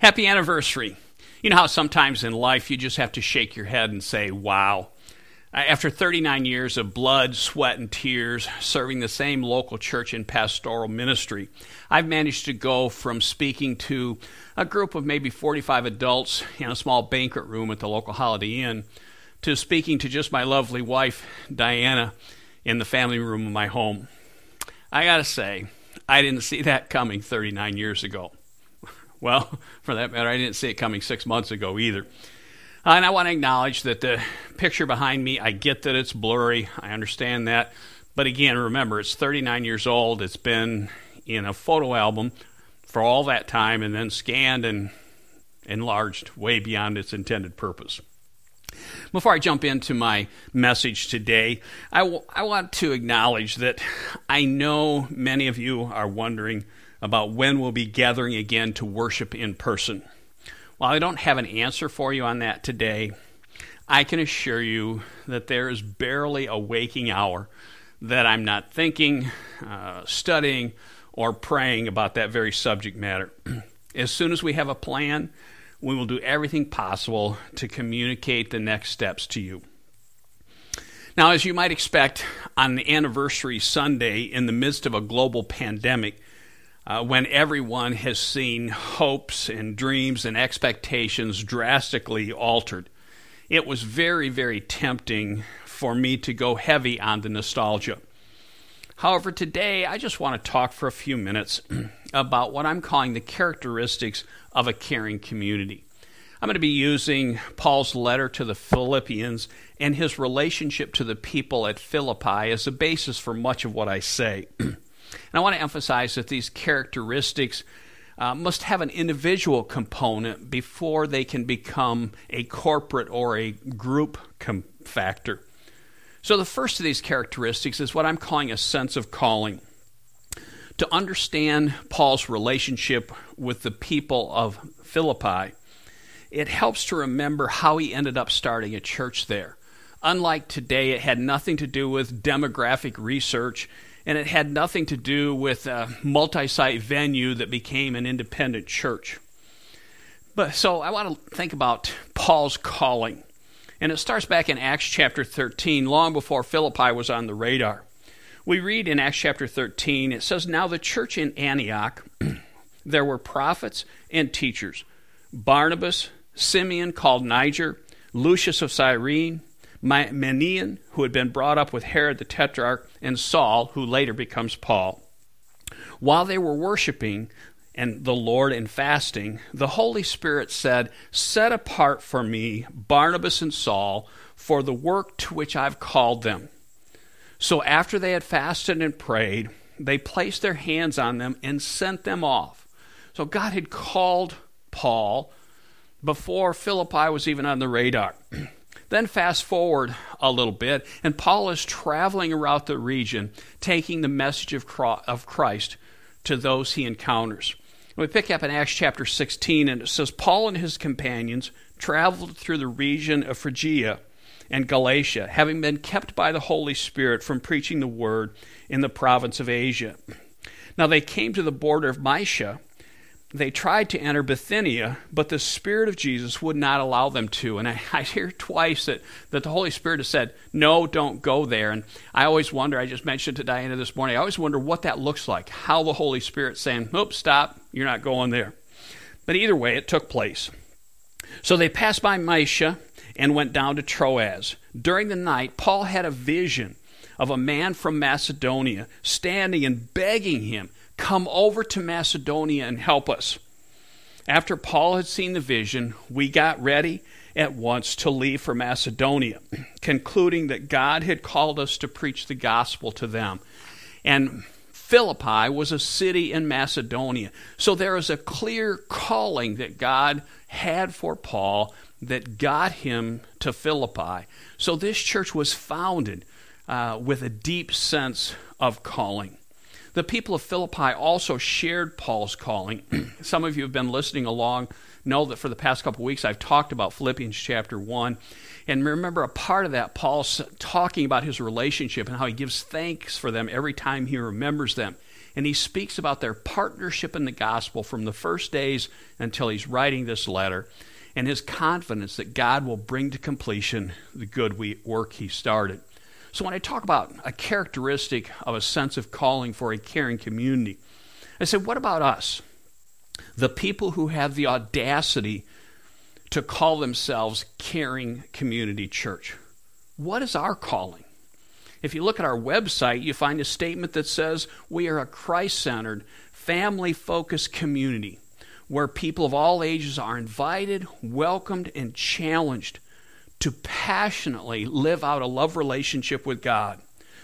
Happy anniversary. You know how sometimes in life you just have to shake your head and say, wow. Uh, after 39 years of blood, sweat, and tears serving the same local church in pastoral ministry, I've managed to go from speaking to a group of maybe 45 adults in a small banquet room at the local Holiday Inn to speaking to just my lovely wife, Diana, in the family room of my home. I gotta say, I didn't see that coming 39 years ago. Well, for that matter, I didn't see it coming six months ago either. Uh, and I want to acknowledge that the picture behind me, I get that it's blurry. I understand that. But again, remember, it's 39 years old. It's been in a photo album for all that time and then scanned and enlarged way beyond its intended purpose. Before I jump into my message today, I, w- I want to acknowledge that I know many of you are wondering about when we'll be gathering again to worship in person. While I don't have an answer for you on that today, I can assure you that there is barely a waking hour that I'm not thinking, uh, studying, or praying about that very subject matter. as soon as we have a plan, we will do everything possible to communicate the next steps to you. Now, as you might expect, on the anniversary Sunday, in the midst of a global pandemic, uh, when everyone has seen hopes and dreams and expectations drastically altered, it was very, very tempting for me to go heavy on the nostalgia. However, today I just want to talk for a few minutes about what I'm calling the characteristics of a caring community. I'm going to be using Paul's letter to the Philippians and his relationship to the people at Philippi as a basis for much of what I say. and I want to emphasize that these characteristics uh, must have an individual component before they can become a corporate or a group com- factor. So, the first of these characteristics is what I'm calling a sense of calling. To understand Paul's relationship with the people of Philippi, it helps to remember how he ended up starting a church there. Unlike today, it had nothing to do with demographic research, and it had nothing to do with a multi site venue that became an independent church. But so I want to think about Paul's calling. And it starts back in Acts chapter 13, long before Philippi was on the radar. We read in Acts chapter 13, it says, Now the church in Antioch, there were prophets and teachers Barnabas, Simeon called Niger, Lucius of Cyrene, Manaen, who had been brought up with Herod the Tetrarch, and Saul, who later becomes Paul. While they were worshiping and the Lord and fasting, the Holy Spirit said, Set apart for me Barnabas and Saul for the work to which I've called them. So after they had fasted and prayed, they placed their hands on them and sent them off. So God had called Paul before Philippi was even on the radar. then fast forward a little bit, and Paul is traveling around the region, taking the message of Christ to those he encounters. We pick up in Acts chapter 16, and it says Paul and his companions traveled through the region of Phrygia and Galatia, having been kept by the Holy Spirit from preaching the word in the province of Asia. Now they came to the border of Mysia they tried to enter Bithynia, but the Spirit of Jesus would not allow them to. And I, I, hear twice that, that the Holy Spirit has said, No, don't go there. And I always wonder, I just mentioned to Diana this morning, I always wonder what that looks like. How the Holy Spirit's saying, Oops, stop, you're not going there. But either way, it took place. So they passed by Mysia and went down to Troas. During the night, Paul had a vision of a man from Macedonia standing and begging him Come over to Macedonia and help us. After Paul had seen the vision, we got ready at once to leave for Macedonia, concluding that God had called us to preach the gospel to them. And Philippi was a city in Macedonia. So there is a clear calling that God had for Paul that got him to Philippi. So this church was founded uh, with a deep sense of calling. The people of Philippi also shared Paul's calling. Some of you have been listening along know that for the past couple weeks I've talked about Philippians chapter 1. And remember, a part of that, Paul's talking about his relationship and how he gives thanks for them every time he remembers them. And he speaks about their partnership in the gospel from the first days until he's writing this letter and his confidence that God will bring to completion the good work he started. So, when I talk about a characteristic of a sense of calling for a caring community, I said, what about us? The people who have the audacity to call themselves Caring Community Church. What is our calling? If you look at our website, you find a statement that says we are a Christ centered, family focused community where people of all ages are invited, welcomed, and challenged to passionately live out a love relationship with God,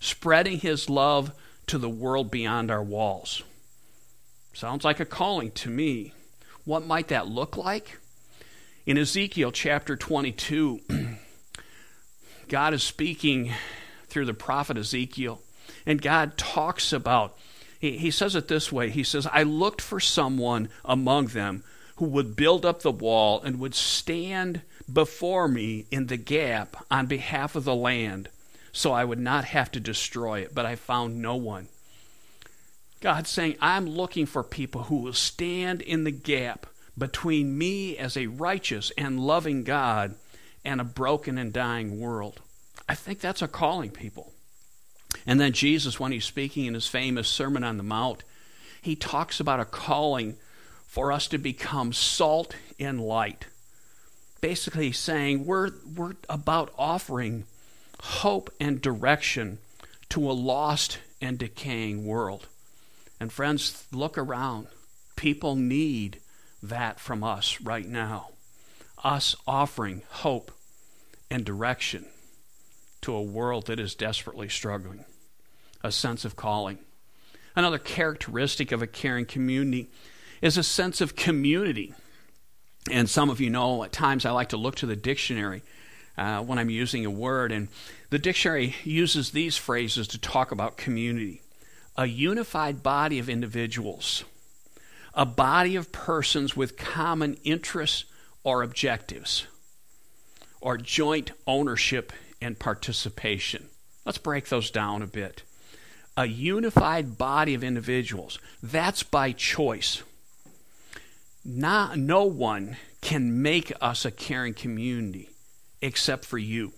spreading His love to the world beyond our walls. Sounds like a calling to me. What might that look like? In Ezekiel chapter 22, God is speaking through the prophet Ezekiel, and God talks about he, he says it this way He says, I looked for someone among them who would build up the wall and would stand before me in the gap on behalf of the land so I would not have to destroy it, but I found no one. God's saying, I'm looking for people who will stand in the gap between me as a righteous and loving God and a broken and dying world. I think that's a calling, people. And then Jesus, when he's speaking in his famous Sermon on the Mount, he talks about a calling for us to become salt and light. Basically, saying we're, we're about offering hope and direction to a lost and decaying world. And friends, look around. People need that from us right now. Us offering hope and direction to a world that is desperately struggling. A sense of calling. Another characteristic of a caring community is a sense of community. And some of you know at times I like to look to the dictionary uh, when I'm using a word, and the dictionary uses these phrases to talk about community a unified body of individuals, a body of persons with common interests or objectives, or joint ownership and participation. Let's break those down a bit. A unified body of individuals, that's by choice. Not, no one can make us a caring community except for you.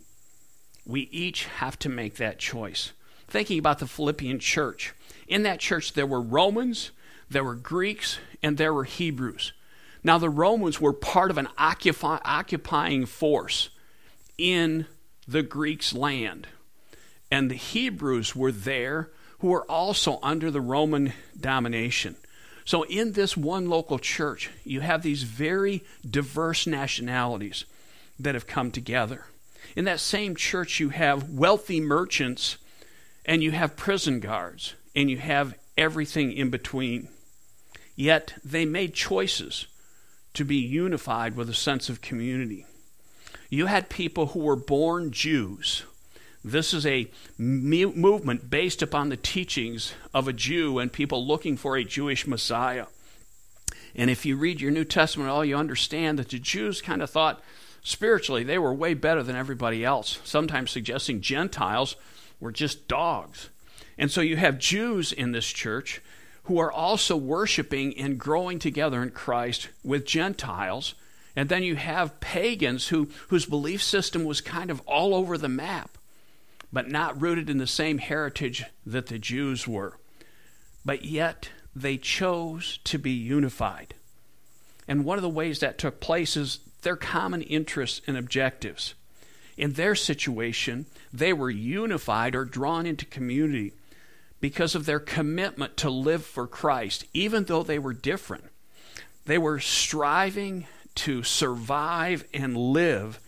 We each have to make that choice. Thinking about the Philippian church, in that church there were Romans, there were Greeks, and there were Hebrews. Now, the Romans were part of an occupy, occupying force in the Greeks' land. And the Hebrews were there who were also under the Roman domination. So, in this one local church, you have these very diverse nationalities that have come together. In that same church, you have wealthy merchants and you have prison guards and you have everything in between. Yet they made choices to be unified with a sense of community. You had people who were born Jews. This is a movement based upon the teachings of a Jew and people looking for a Jewish Messiah. And if you read your New Testament all, you understand that the Jews kind of thought spiritually they were way better than everybody else, sometimes suggesting Gentiles were just dogs. And so you have Jews in this church who are also worshiping and growing together in Christ with Gentiles and then you have pagans who, whose belief system was kind of all over the map, but not rooted in the same heritage that the Jews were. But yet they chose to be unified. And one of the ways that took place is their common interests and objectives. In their situation, they were unified or drawn into community because of their commitment to live for Christ, even though they were different. They were striving to survive and live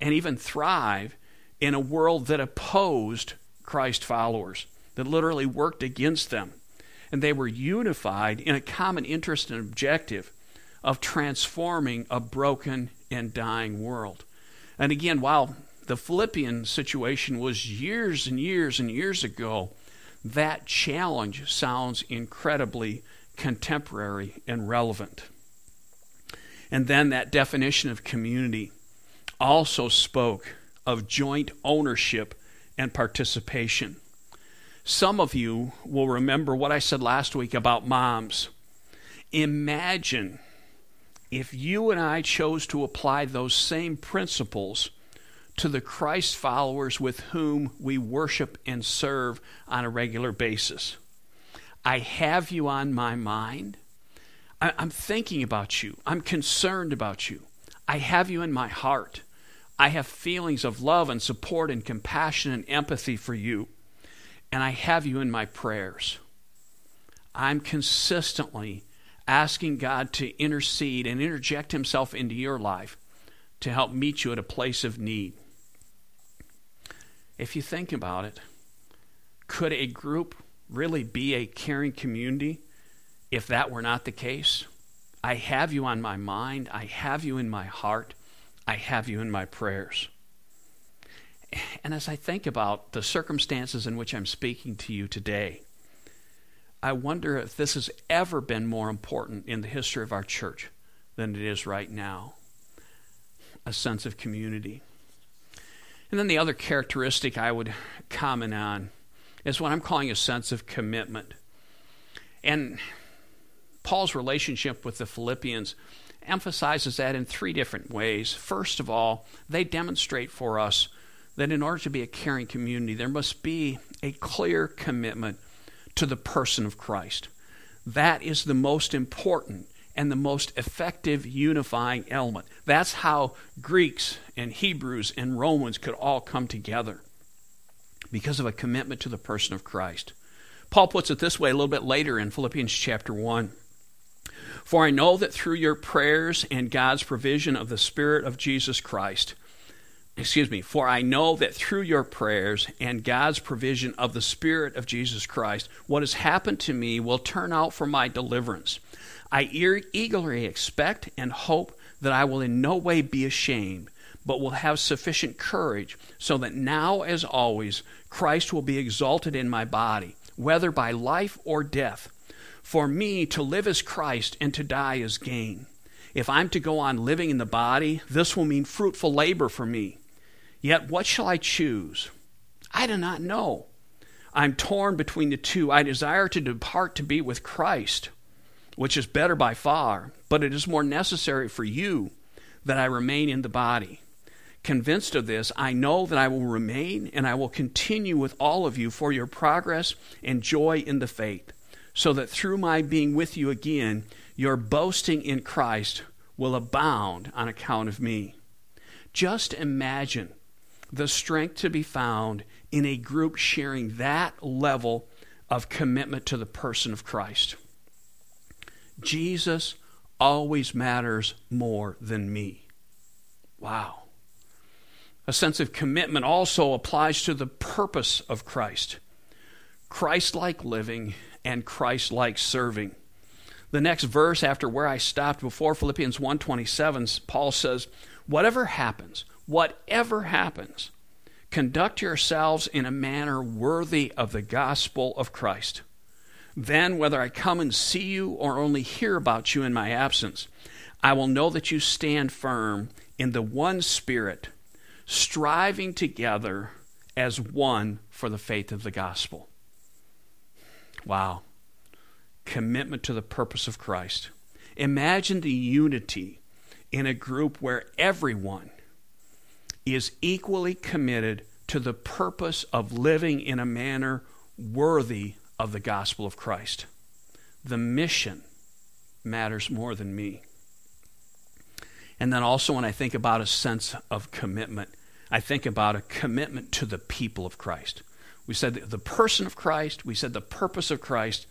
and even thrive in a world that opposed Christ followers, that literally worked against them. And they were unified in a common interest and objective of transforming a broken and dying world. And again, while the Philippian situation was years and years and years ago, that challenge sounds incredibly contemporary and relevant. And then that definition of community also spoke of joint ownership and participation. Some of you will remember what I said last week about moms. Imagine if you and I chose to apply those same principles to the Christ followers with whom we worship and serve on a regular basis. I have you on my mind. I'm thinking about you. I'm concerned about you. I have you in my heart. I have feelings of love and support and compassion and empathy for you. And I have you in my prayers. I'm consistently asking God to intercede and interject Himself into your life to help meet you at a place of need. If you think about it, could a group really be a caring community if that were not the case? I have you on my mind, I have you in my heart, I have you in my prayers. And as I think about the circumstances in which I'm speaking to you today, I wonder if this has ever been more important in the history of our church than it is right now a sense of community. And then the other characteristic I would comment on is what I'm calling a sense of commitment. And Paul's relationship with the Philippians emphasizes that in three different ways. First of all, they demonstrate for us that in order to be a caring community, there must be a clear commitment to the person of Christ. That is the most important and the most effective unifying element. That's how Greeks and Hebrews and Romans could all come together because of a commitment to the person of Christ. Paul puts it this way a little bit later in Philippians chapter 1. For I know that through your prayers and God's provision of the Spirit of Jesus Christ, excuse me, for I know that through your prayers and God's provision of the Spirit of Jesus Christ, what has happened to me will turn out for my deliverance. I eagerly expect and hope that I will in no way be ashamed, but will have sufficient courage, so that now, as always, Christ will be exalted in my body, whether by life or death. For me, to live is Christ, and to die is gain. If I'm to go on living in the body, this will mean fruitful labor for me. Yet what shall I choose? I do not know. I'm torn between the two. I desire to depart to be with Christ, which is better by far, but it is more necessary for you that I remain in the body. Convinced of this, I know that I will remain and I will continue with all of you for your progress and joy in the faith so that through my being with you again, your boasting in Christ will abound on account of me. Just imagine the strength to be found in a group sharing that level of commitment to the person of Christ. Jesus always matters more than me. Wow. A sense of commitment also applies to the purpose of Christ. Christ like living and Christ-like serving. The next verse after where I stopped before Philippians 1:27 Paul says, "Whatever happens, whatever happens, conduct yourselves in a manner worthy of the gospel of Christ. Then whether I come and see you or only hear about you in my absence, I will know that you stand firm in the one spirit, striving together as one for the faith of the gospel." Wow. Commitment to the purpose of Christ. Imagine the unity in a group where everyone is equally committed to the purpose of living in a manner worthy of the gospel of Christ. The mission matters more than me. And then also, when I think about a sense of commitment, I think about a commitment to the people of Christ. We said the person of Christ, we said the purpose of Christ,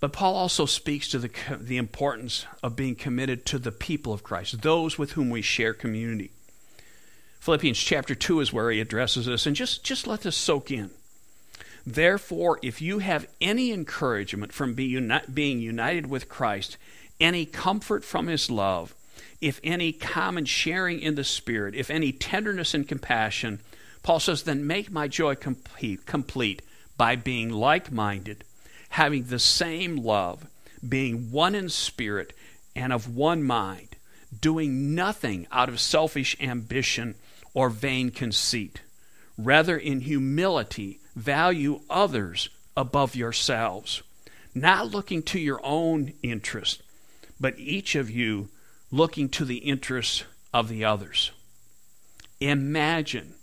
but Paul also speaks to the, the importance of being committed to the people of Christ, those with whom we share community. Philippians chapter 2 is where he addresses this, and just, just let this soak in. Therefore, if you have any encouragement from be uni- being united with Christ, any comfort from his love, if any common sharing in the Spirit, if any tenderness and compassion, Paul says, then make my joy complete, complete by being like minded, having the same love, being one in spirit and of one mind, doing nothing out of selfish ambition or vain conceit. Rather, in humility, value others above yourselves, not looking to your own interest, but each of you looking to the interests of the others. Imagine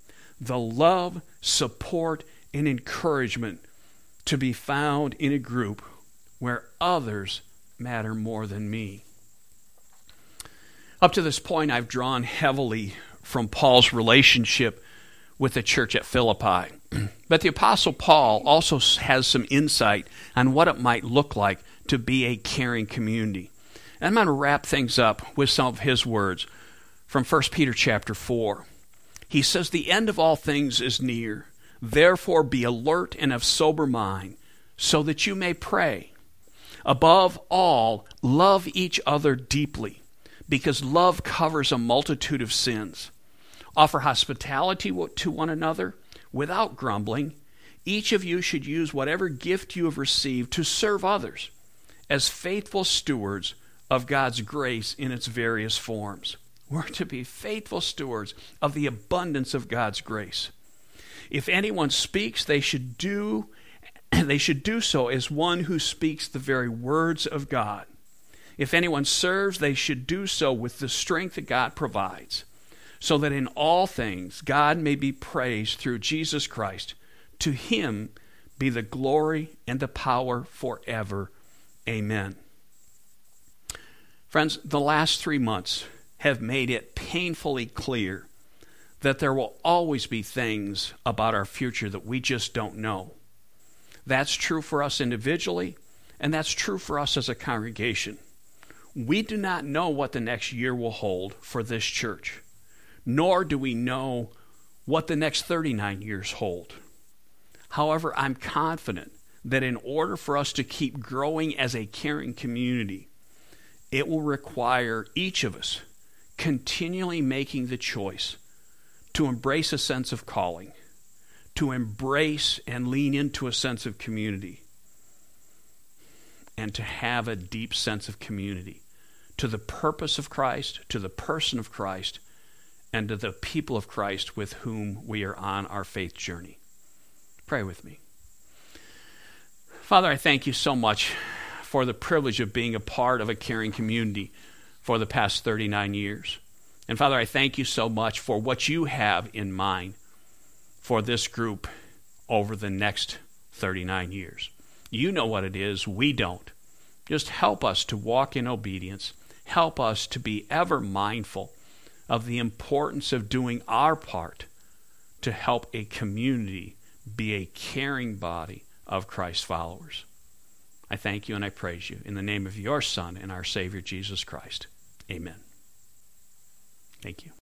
the love, support, and encouragement to be found in a group where others matter more than me. Up to this point, I've drawn heavily from Paul's relationship with the church at Philippi. but the Apostle Paul also has some insight on what it might look like to be a caring community. And I'm going to wrap things up with some of his words from 1 Peter chapter 4. He says, The end of all things is near. Therefore, be alert and of sober mind, so that you may pray. Above all, love each other deeply, because love covers a multitude of sins. Offer hospitality to one another without grumbling. Each of you should use whatever gift you have received to serve others as faithful stewards of God's grace in its various forms. We're to be faithful stewards of the abundance of God's grace. If anyone speaks, they should do they should do so as one who speaks the very words of God. If anyone serves, they should do so with the strength that God provides, so that in all things God may be praised through Jesus Christ. To him be the glory and the power forever. Amen. Friends, the last three months have made it painfully clear that there will always be things about our future that we just don't know. That's true for us individually, and that's true for us as a congregation. We do not know what the next year will hold for this church, nor do we know what the next 39 years hold. However, I'm confident that in order for us to keep growing as a caring community, it will require each of us continually making the choice to embrace a sense of calling, to embrace and lean into a sense of community, and to have a deep sense of community to the purpose of Christ, to the person of Christ, and to the people of Christ with whom we are on our faith journey. Pray with me. Father, I thank you so much for the privilege of being a part of a caring community for the past 39 years. And Father, I thank you so much for what you have in mind for this group over the next 39 years. You know what it is, we don't. Just help us to walk in obedience. Help us to be ever mindful of the importance of doing our part to help a community be a caring body of Christ's followers. I thank you and I praise you in the name of your Son and our Savior Jesus Christ. Amen. Thank you.